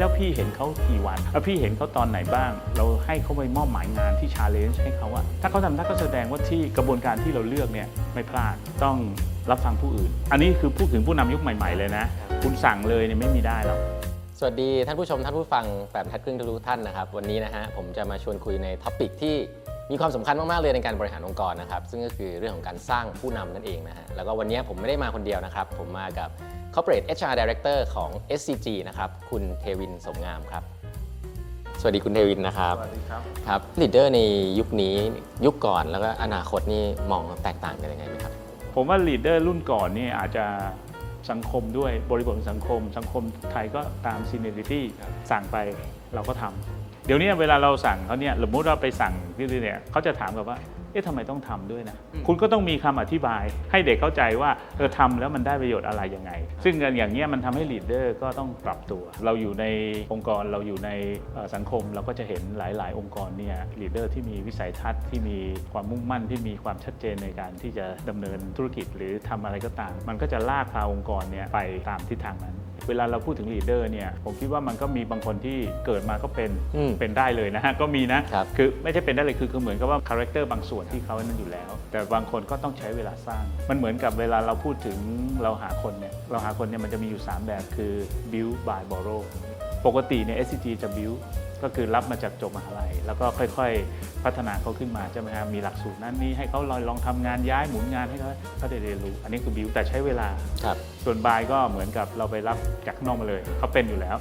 แล้วพี่เห็นเขากี่วันแล้วพี่เห็นเขาตอนไหนบ้าง เราให้เขาไปมอบหมายงานที่ challenge ให้เขาอะถ้าเขาทำได้ก็แสดงว่าที่กระบวนการที่เราเลือกเนี่ยไม่พลาดต้องรับฟังผู้อื่น อันนี้คือพูดถึงผู้นำยุคใหม่ ๆ เลยนะ คุณสั่งเลยเนี่ยไม่มีได้หรอกสวัสดีท่านผู้ชมท่านผู้ฟังแปดบรรทัดครึ่งทุกๆท่านนะครับ วันนี้นะฮะผมจะมาชวนคุยใน topic ที่ มีความสำคัญมากๆเลยในการบริหารองค์กรนะครับซึ่งก็คือเรื่องของการสร้างผู้นำนั่นเองนะฮะแล้วก็วันนี้ผมไม่ได้มาคนเดียวนะครับ ผมมากับ Corporate HR Director ของ SCG นะครับคุณเทวินสมงามครับ สวัสดีคุณเทวินนะครับสวัสดีครับครับ leader ในยุคนี้ยุคก่อนแล้วก็อนาคตนี่มองแตกต่างกันยังไงไหมครับ ผมว่า leader รุ่นก่อนนี่อาจจะสังคมด้วยบริบทของสังคม สังคมไทยก็ตาม seniority สั่งไปเราก็ทำเดี๋ยวนี้เวลาเราสั่งเขาเนี่ยสมมติเราไปสั่งที่เนี่ยเขาจะถามกับว่า เอ๊ะทำไมต้องทำด้วยนะ คุณก็ต้องมีคำอธิบาย ให้เด็กเข้าใจว่าเออทำแล้วมันได้ประโยชน์อะไรยังไง ซึ่งอย่างเงี้ยมันทำให้ leader ก็ต้องปรับตัว เราอยู่ในองค์กรเราอยู่ในเอ่อสังคมเราก็จะเห็นหลาย ๆ องค์กรเนี่ย leader ที่มีวิสัยทัศน์ที่มีความมุ่งมั่นที่มีความชัดเจนในการที่จะดำเนินธุรกิจหรือทำอะไรก็ตาม มันก็จะลากพาองค์กรเนี่ยไปตามทิศทางนั้น เวลาเราพูดถึง leader เนี่ยผมคิดว่ามันก็มีบางคนที่เกิดมาก็เป็นอืมเป็นได้เลยนะฮะก็มีนะครับ คือไม่ใช่เป็นได้เลยคือคือเหมือนกับว่า character บางส่วนที่เขานั้นอยู่แล้ว แต่บางคนก็ต้องใช้เวลาสร้าง มันเหมือนกับเวลาเราพูดถึงเราหาคนเนี่ยเราหาคนเนี่ยมันจะมีอยู่ 3 แบบคือ build buy borrow ปกติเนี่ย SCG จะ build ก็คือรับมาจากจบมหาลัย แล้วก็ค่อยๆ พัฒนาเขาขึ้นมาใช่ไหมครับมีหลักสูตรนั้นนี้ให้เขาลองลองทำงานย้ายหมุนงานให้เขาเขาได้เรียนรู้ อันนี้คือ build แต่ใช้เวลา ครับ ส่วน buy ก็เหมือนกับเราไปรับจากข้างนอกมาเลยเขาเป็นอยู่แล้ว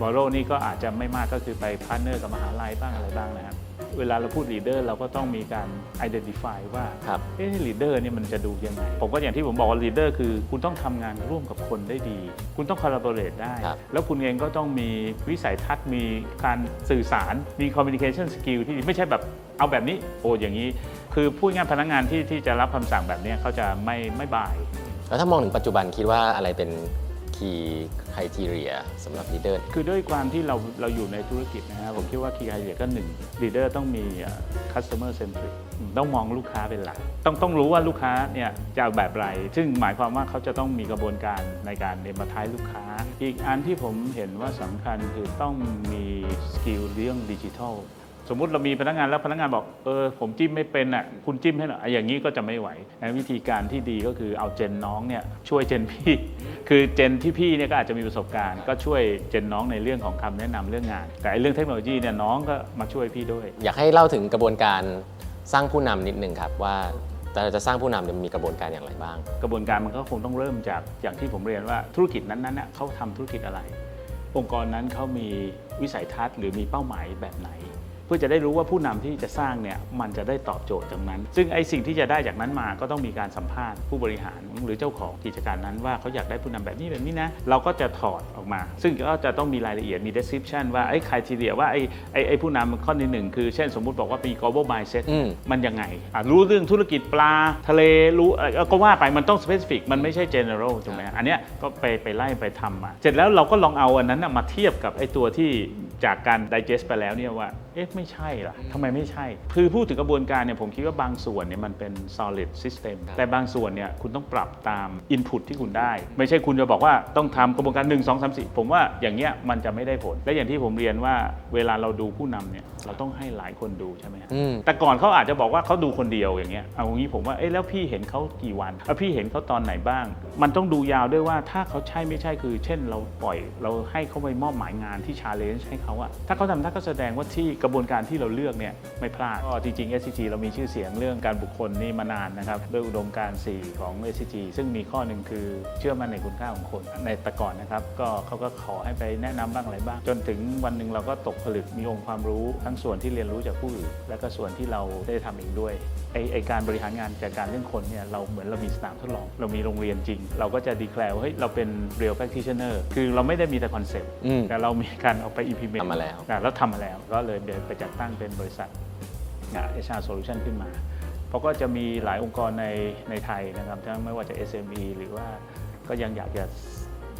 borrow นี่ก็อาจจะไม่มากก็คือไป partner กับมหาลัยบ้างอะไรบ้างนะครับ เวลาเราพูด leader เราก็ต้องมีการ identify ว่าครับ เอ๊ะ leader เนี่ยมันจะดูยังไง ผมก็อย่างที่ผมบอกว่า leader คือ คุณต้องทำงานร่วมกับคนได้ดี คุณต้อง collaborate ได้ ครับ แล้วคุณเองก็ต้องมีวิสัยทัศน์มีการสื่อสารมี communication skill ที่ดีไม่ใช่แบบเอาแบบนี้โอ้อย่างนี้ คือพูดง่ายๆพนักงานที่ที่จะรับคำสั่งแบบเนี้ยเขาจะไม่ไม่ buy แล้วถ้ามองถึงปัจจุบันคิดว่าอะไรเป็น key criteria สำหรับ leader คือด้วยความที่เราเราอยู่ในธุรกิจนะครับผมคิดว่า key idea ก็หนึ่ง leader ต้องมีเอ่อ customer centric อืมต้องมองลูกค้าเป็นหลัก ต้องต้องรู้ว่าลูกค้าเนี่ยจะเอาแบบไร ซึ่งหมายความว่าเขาจะต้องมีกระบวนการในการเนมาท้ายลูกค้า อีกอันที่ผมเห็นว่าสำคัญคือต้องมี skill เรื่องดิจิทัล สมมุติเรามีพนักงานแล้วพนักงานบอกเออผมจิ้มไม่เป็นอะคุณจิ้มให้หน่อยอะอย่างนี้ก็จะไม่ไหวงั้นวิธีการที่ดีก็คือเอา gen น้องเนี่ยช่วยเจนพี่ คือเจนที่พี่เนี่ยก็อาจจะมีประสบการณ์ ก็ช่วยเจนน้องในเรื่องของคำแนะนำเรื่องงาน แต่ไอ้เรื่องเทคโนโลยีเนี่ยน้องก็มาช่วยพี่ด้วย อยากให้เล่าถึงกระบวนการสร้างผู้นำนิดนึงครับว่าเราจะสร้างผู้นำเนี่ยมีกระบวนการอย่างไรบ้าง กระบวนการมันก็คงต้องเริ่มจากอย่างที่ผมเรียนว่าธุรกิจนั้นๆน่ะเขาทำธุรกิจอะไร องค์กรนั้นเขามีวิสัยทัศน์หรือมีเป้าหมายแบบไหน เพื่อจะได้รู้ว่าผู้นำที่จะสร้างเนี่ยมันจะได้ตอบโจทย์ตรงนั้น ซึ่งไอ้สิ่งที่จะได้จากนั้นมาก็ต้องมีการสัมภาษณ์ผู้บริหารหรือเจ้าของกิจการนั้นว่าเขาอยากได้ผู้นำแบบนี้แบบนี้นะเราก็จะถอดออกมา ซึ่งก็จะต้องมีรายละเอียดมี description ว่าไอ้ criteria ว่าไอ้ไอ้ไอ้ผู้นำข้อที่หนึ่งคือเช่นสมมุติบอกว่ามี global mindset อืมมันยังไงอะรู้เรื่องธุรกิจปลาทะเลรู้อะไรก็ว่าไปมันต้อง specific มันไม่ใช่ general ถูกไหมอันเนี้ยก็ไปไปไล่ไปทำมา เสร็จแล้วเราก็ลองเอาอันนั้นน่ะมาเทียบกับไอ้ตัวที่ จากการ digest ไปแล้วเนี่ยว่า เอ๊ะ ไม่ใช่ล่ะทำไมไม่ใช่ คือพูดถึงกระบวนการเนี่ยผมคิดว่าบางส่วนเนี่ยมันเป็น solid system ครับแต่บางส่วนเนี่ยคุณต้องปรับตาม input ที่คุณได้ ไม่ใช่คุณจะบอกว่าต้องทำกระบวนการ 1 2 3 4 ผมว่าอย่างเงี้ยมันจะไม่ได้ผล และอย่างที่ผมเรียนว่าเวลาเราดูผู้นำเนี่ยเราต้องให้หลายคนดูใช่ไหมฮะอืม แต่ก่อนเขาอาจจะบอกว่าเขาดูคนเดียวอย่างเงี้ย เอางี้ผมว่า เอ๊ะแล้วพี่เห็นเขากี่วันแล้วพี่เห็นเขาตอนไหนบ้าง มันต้องดูยาวด้วยว่าถ้าเขาใช่ไม่ใช่คือ เช่นเราปล่อยเราให้เขาไปมอบหมายงานที่ชาเลนจ์ให้เขาอะถ้าเขาทำได้ก็แสดงว่าที่กระบวนการที่เราเลือกเนี่ยไม่พลาดก็จริงๆ SCG เรามีชื่อเสียงเรื่องการบุคคลนี่มานานนะครับด้วยอุดมการณ์4ของ SCG ซึ่งมีข้อหนึ่งคือเชื่อมั่นในคุณค่าของคนในแต่ก่อนนะครับก็เขาก็ขอให้ไปแนะนำบ้างอะไรบ้าง จนถึงวันหนึ่งเราก็ตกผลึกมีองค์ความรู้ทั้งส่วนที่เรียนรู้จากผู้อื่นและก็ส่วนที่เราได้ทำเองด้วยไอไอการบริหารงานจากการเรื่องคนเนี่ยเราเหมือนเรามีสนามทดลอง เรามีโรงเรียนจริง เราก็จะ declare ว่าเฮ้ยเราเป็น real practitioner คือเราไม่ได้มีแต่ concept อืมแต่เรามีการเอาไป implement ทำมาแล้วอะแล้วทำมาแล้ว ก็เลยเดินไปจัดตั้งเป็นบริษัท HR Solution ขึ้นมาเพราะก็จะมีหลายองค์กรในในไทยนะครับทั้งไม่ว่าจะ SME หรือว่าก็ยังอยากจะ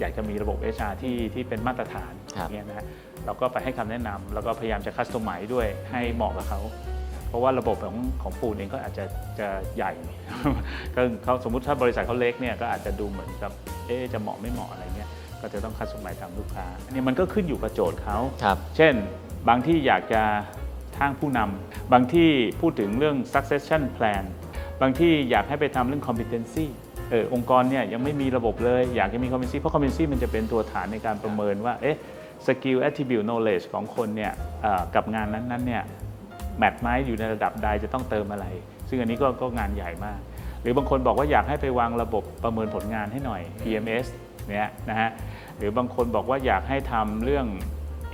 อยากจะมีระบบ HR ที่ที่เป็นมาตรฐานครับอย่างเงี้ยนะฮะเราก็ไปให้คำแนะนำแล้วก็พยายามจะคัสตอมไมด้วยให้เหมาะกับเขาเพราะว่าระบบของของปูนเองก็อาจจะจะใหญ่ก็เขาสมมุติถ้าบริษัทเขาเล็กเนี่ยก็อาจจะดูเหมือนกับเอ๊ะจะเหมาะไม่เหมาะอะไรเงี้ย ก็จะต้องคัสตอมไมตามลูกค้าอันนี้มันก็ขึ้นอยู่กับโจทย์เขาครับเช่น บางที่อยากจะทางผู้นำบางที่พูดถึงเรื่อง succession plan บางที่อยากให้ไปทำเรื่อง competency เออองค์กรเนี่ยยังไม่มีระบบเลยอยากจะมี competency เพราะ competency มันจะเป็นตัวฐานในการประเมินว่าเอ๊ะ skill attribute knowledge ของคนเนี่ยเอ่อกับงานนั้นๆเนี่ยแมทไหมอยู่ในระดับใดจะต้องเติมอะไร ซึ่งอันนี้ก็ก็งานใหญ่มาก หรือบางคนบอกว่าอยากให้ไปวางระบบประเมินผลงานให้หน่อย PMS เนี่ยนะฮะหรือบางคนบอกว่าอยากให้ทำเรื่อง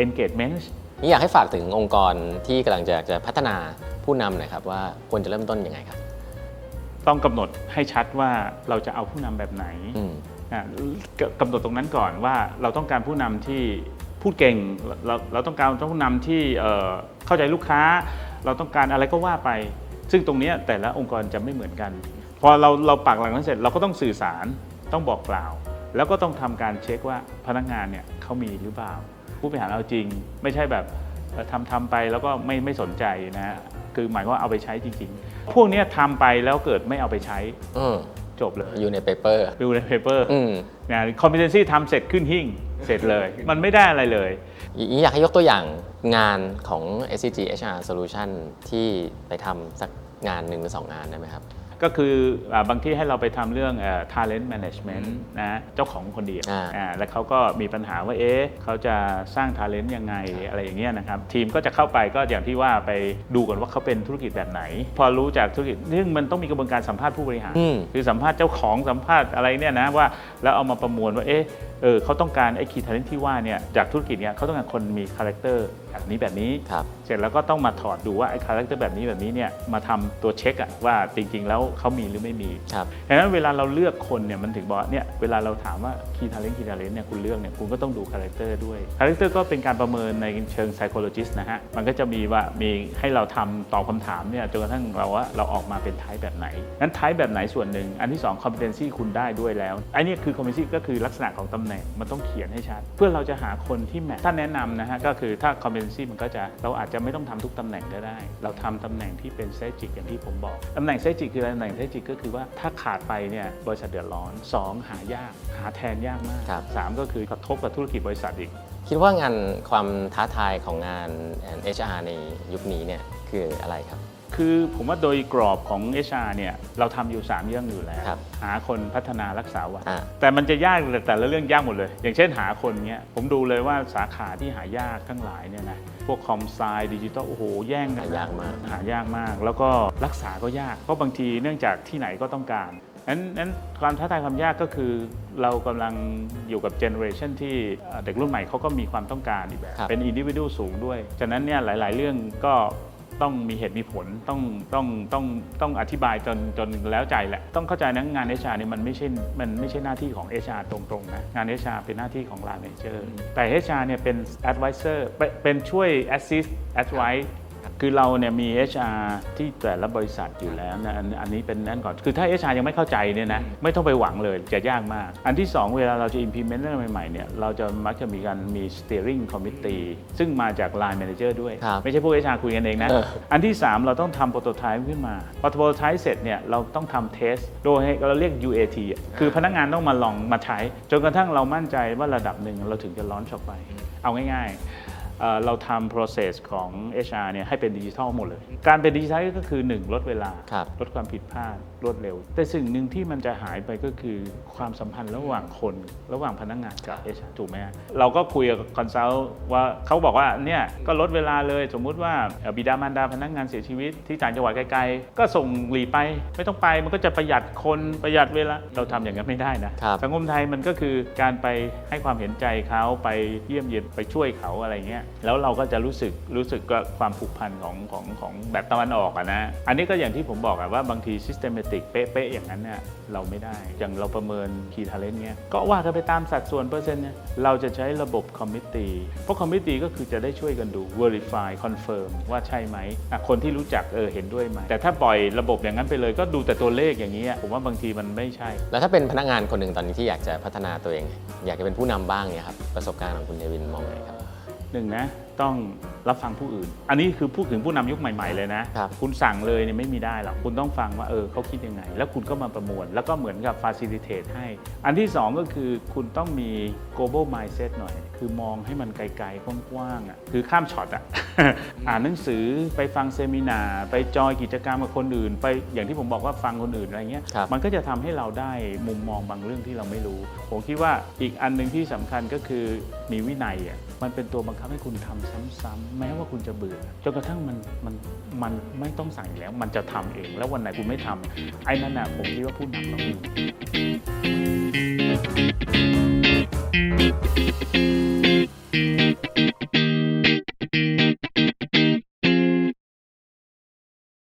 engagement นี่อยากให้ฝากถึงองค์กรที่กำลังจะจะพัฒนาผู้นำหน่อยครับว่าควรจะเริ่มต้นยังไงครับ ต้องกำหนดให้ชัดว่าเราจะเอาผู้นำแบบไหนอืมนะกกำหนดตรงนั้นก่อนว่าเราต้องการผู้นำที่พูดเก่งเราเราต้องการผู้นำที่เอ่อเข้าใจลูกค้า เราต้องการอะไรก็ว่าไป ซึ่งตรงเนี้ยแต่ละองค์กรจะไม่เหมือนกัน พอเราเราปักหลักนั้นเสร็จเราก็ต้องสื่อสารต้องบอกกล่าว แล้วก็ต้องทำการเช็คว่าพนักงานเนี่ยเขามีหรือเปล่า ผู้บริหารเอาจริง ไม่ใช่แบบเอ่อทำทำไปแล้วก็ไม่ไม่สนใจนะฮะคือหมายความว่าเอาไปใช้จริง ๆ พวกเนี้ยทำไปแล้วเกิดไม่เอาไปใช้อืมจบเลย อยู่ในเปเปอร์ดูใน paper อืมนะ competency ทำเสร็จขึ้นหิ้งเสร็จเลย มันไม่ได้อะไรเลยอีอยากให้ยกตัวอย่างงานของ SCG HR Solution ที่ไปทำสักงานหนึ่งหรือสองงานได้ไหมครับ ก็คืออ่าบางที่ให้เราไปทำเรื่องเอ่อ talent management นะเจ้าของคนเดียวอ่าอ่าแล้วเขาก็มีปัญหาว่าเอ๊ะเขาจะสร้าง talent ยังไงอะไรอย่างเงี้ยนะครับทีมก็จะเข้าไปก็อย่างที่ว่าไปดูก่อนว่าเขาเป็นธุรกิจแบบไหน พอรู้จากธุรกิจซึ่งมันต้องมีกระบวนการสัมภาษณ์ผู้บริหารอืมคือสัมภาษณ์เจ้าของสัมภาษณ์อะไรเนี่ยนะว่าแล้วเอามาประมวลว่าเอ๊ะเออเขาต้องการไอ้ key talent ที่ว่าเนี่ยจากธุรกิจเนี่ยเขาต้องการคนมี character แบบนี้แบบนี้ค รับเสร็จแล้วก็ต้องมาถอดดูว่าไอ้ character แบบนี้แบบนี้เนี่ยมาทำตัวเช็คอะว่าจริง ๆ แล้วเขามีหรือไม่มีครับดังนั้นเวลาเราเลือกคนเนี่ยมันถึงบอกว่าเนี่ยเวลาเราถามว่า key talent key talent เนี่ยคุณเลือกเนี่ยคุณก็ต้องดู character ด้วย character ก็เป็นการประเมินในเชิง psychologist นะฮะมันก็จะมีว่ามีให้เราทำตอบคำถามเนี่ยจนกระทั่งเราว่าเราออกมาเป็นไทป์แบบไหนงั้นไทป์แบบไหนส่วนหนึ่งอันที่สอง competency คุณได้ด้วยแล้วไอ้นี่คือ competency ก็คือลักษณะของตำแหน่งมันต้องเขียนให้ชัด เพื่อเราจะหาคนที่แมทถ้าแนะนำนะฮะก็คือถ้า competency มันก็จะเราอาจจะไม่ต้องทำทุกตำแหน่งก็ได้ เราทำตำแหน่งที่เป็น strategic อย่างที่ผมบอกตำแหน่ง strategic คืออะไรตำแหน่ง strategic ก็คือว่าถ้าขาดไปเนี่ยบริษัทเดือดร้อนสองหายาก หาแทนยากมากครับสามก็คือกระทบกับธุรกิจบริษัทอีก คิดว่างานความท้าทายของงาน HR ในยุคนี้เนี่ยคืออะไรครับ คือผมว่าโดยกรอบของ HR เนี่ยเราทำอยู่ 3 เรื่องอยู่แล้ว ครับหาคนพัฒนารักษาไว้อ่า แต่มันจะยากแต่ละเรื่องยากหมดเลย อย่างเช่นหาคนเนี้ยผมดูเลยว่าสาขาที่หายากทั้งหลายเนี่ยนะพวกคอมไซดิจิตอลโอ้โหแย่งกันหายากมาก หายากมากแล้วก็รักษาก็ยากเพราะบางทีเนื่องจากที่ไหนก็ต้องการนั้นนั้นความท้าทายความยากก็คือ เรากำลังอยู่กับ generation ที่เอ่อเด็กรุ่นใหม่เขาก็มีความต้องการอีกแบบ ครับ เป็นอินดิวิ u a l สูงด้วย ฉะนั้นเนี่ยหลาย ๆ เรื่องก็ ต้องมีเหตุมีผลต้องต้องต้องต้องอธิบายจนจนเข้าใจแหละ ต้องเข้าใจนะงาน HR เนี่ยมันไม่ใช่มันไม่ใช่หน้าที่ของเอชาตรงๆนะงานเอชาเป็นหน้าที่ของ Line Manager แต่ HR เนี่ยเป็น advisor เป็นช่วย assist advise คือเราเนี่ยมี HR ที่แต่ละบริษัทอยู่แล้วนะอันอันนี้เป็นนั่นก่อน คือถ้า HR ยังไม่เข้าใจเนี่ยนะไม่ต้องไปหวังเลยจะยากมาก อันที่ 2 เวลาเราจะ implement เรื่องใหม่ๆเนี่ยเราจะมักจะมีการมี steering committee ซึ่งมาจาก line manager ด้วย ครับไม่ใช่พวก HR คุยกันเองนะ เออ อันที่ 3 เราต้องทำโปรโตไทป์ขึ้นมาพอโปรโตไทป์เสร็จเนี่ยเราต้องทำเทสโดยให้เราเรียก UAT อะคือพนักงานต้องมาลองมาใช้ จนกระทั่งเรามั่นใจว่าระดับหนึ่งเราถึงจะล้อนออกไป เอาง่ายๆ เอ่อเราทำ process ของ HR เนี่ยให้เป็นดิจิทัลหมดเลย การเป็นดิจิทัลก็คือ 1 ลดเวลาครับลดความผิดพลาด รวดเร็ว แต่สิ่งหนึ่งที่มันจะหายไปก็คือความสัมพันธ์ระหว่างคนระหว่างพนักงานกับ HR ถูกไหมฮะเราก็คุยกับ consult ว่าเขาบอกว่าเนี่ยก็ลดเวลาเลยสมมุติว่าเอ่อบิดามารดาพนักงานเสียชีวิตที่ต่างจังหวัดไกลๆ ก็ส่งหรีดไปไม่ต้องไปมันก็จะประหยัดคนประหยัดเวลาเราทำอย่างนั้นไม่ได้นะครับสังคมไทยมันก็คือการไปให้ความเห็นใจเขาไปเยี่ยมเยียนไปช่วยเขาอะไรเงี้ยแล้วเราก็จะรู้สึกรู้สึกกับความผูกพันของของของแบบตะวันออกอะนะอันนี้ก็อย่างที่ผมบอกอะว่าบางที systematic เป๊ะๆอย่างนั้นเนี่ยเราไม่ได้ อย่างเราประเมิน key talent เงี้ยก็ว่ากันไปตามสัดส่วนเปอร์เซ็นต์เนี่ยเราจะใช้ระบบ committee เพราะ committee ก็คือจะได้ช่วยกันดู verify confirm ว่าใช่ไหมอะคนที่รู้จักเออเห็นด้วยไหมแต่ถ้าปล่อยระบบอย่างนั้นไปเลยก็ดูแต่ตัวเลขอย่างนี้ยผมว่าบางทีมันไม่ใช่ แล้วถ้าเป็นพนักงานคนหนึ่งตอนนี้ที่อยากจะพัฒนาตัวเอง อยากจะเป็นผู้นำบ้างเนี่ยครับประสบการณ์ของคุณเดวินมองไงครับหนึ่งนะต้องรับฟังผู้อื่น อันนี้คือพูดถึงผู้นำยุคใหม่ ๆ เลยนะครับคุณสั่งเลยเนี่ยไม่มีได้หรอก คุณต้องฟังว่าเออเขาคิดยังไง แล้วคุณก็มาประมวล แล้วก็เหมือนกับ facilitate ให้ อันที่สองก็คือคุณต้องมี global mindset หน่อย คือมองให้มันไกลๆ กว้างๆอะคือข้ามช็อตอะอ่านหนังสือไปฟัง seminar ไป join กิจกรรมกับคนอื่น ไปอย่างที่ผมบอกว่าฟังคนอื่นอะไรเงี้ยครับมันก็จะทำให้เราได้มุมมองบางเรื่องที่เราไม่รู้ ผมคิดว่าอีกอันหนึ่งที่สำคัญก็คือมีวินัยอะมันเป็นตัวบังคับให้คุณทำซ้ำๆ แม้ว่าคุณจะเบื่อจนกระทั่งมันมันมันไม่ต้องสั่งแล้ว มันจะทำเอง แล้ววันไหนคุณไม่ทำ ไอ้นั่นนะผมคิดว่าผู้นำต้องมี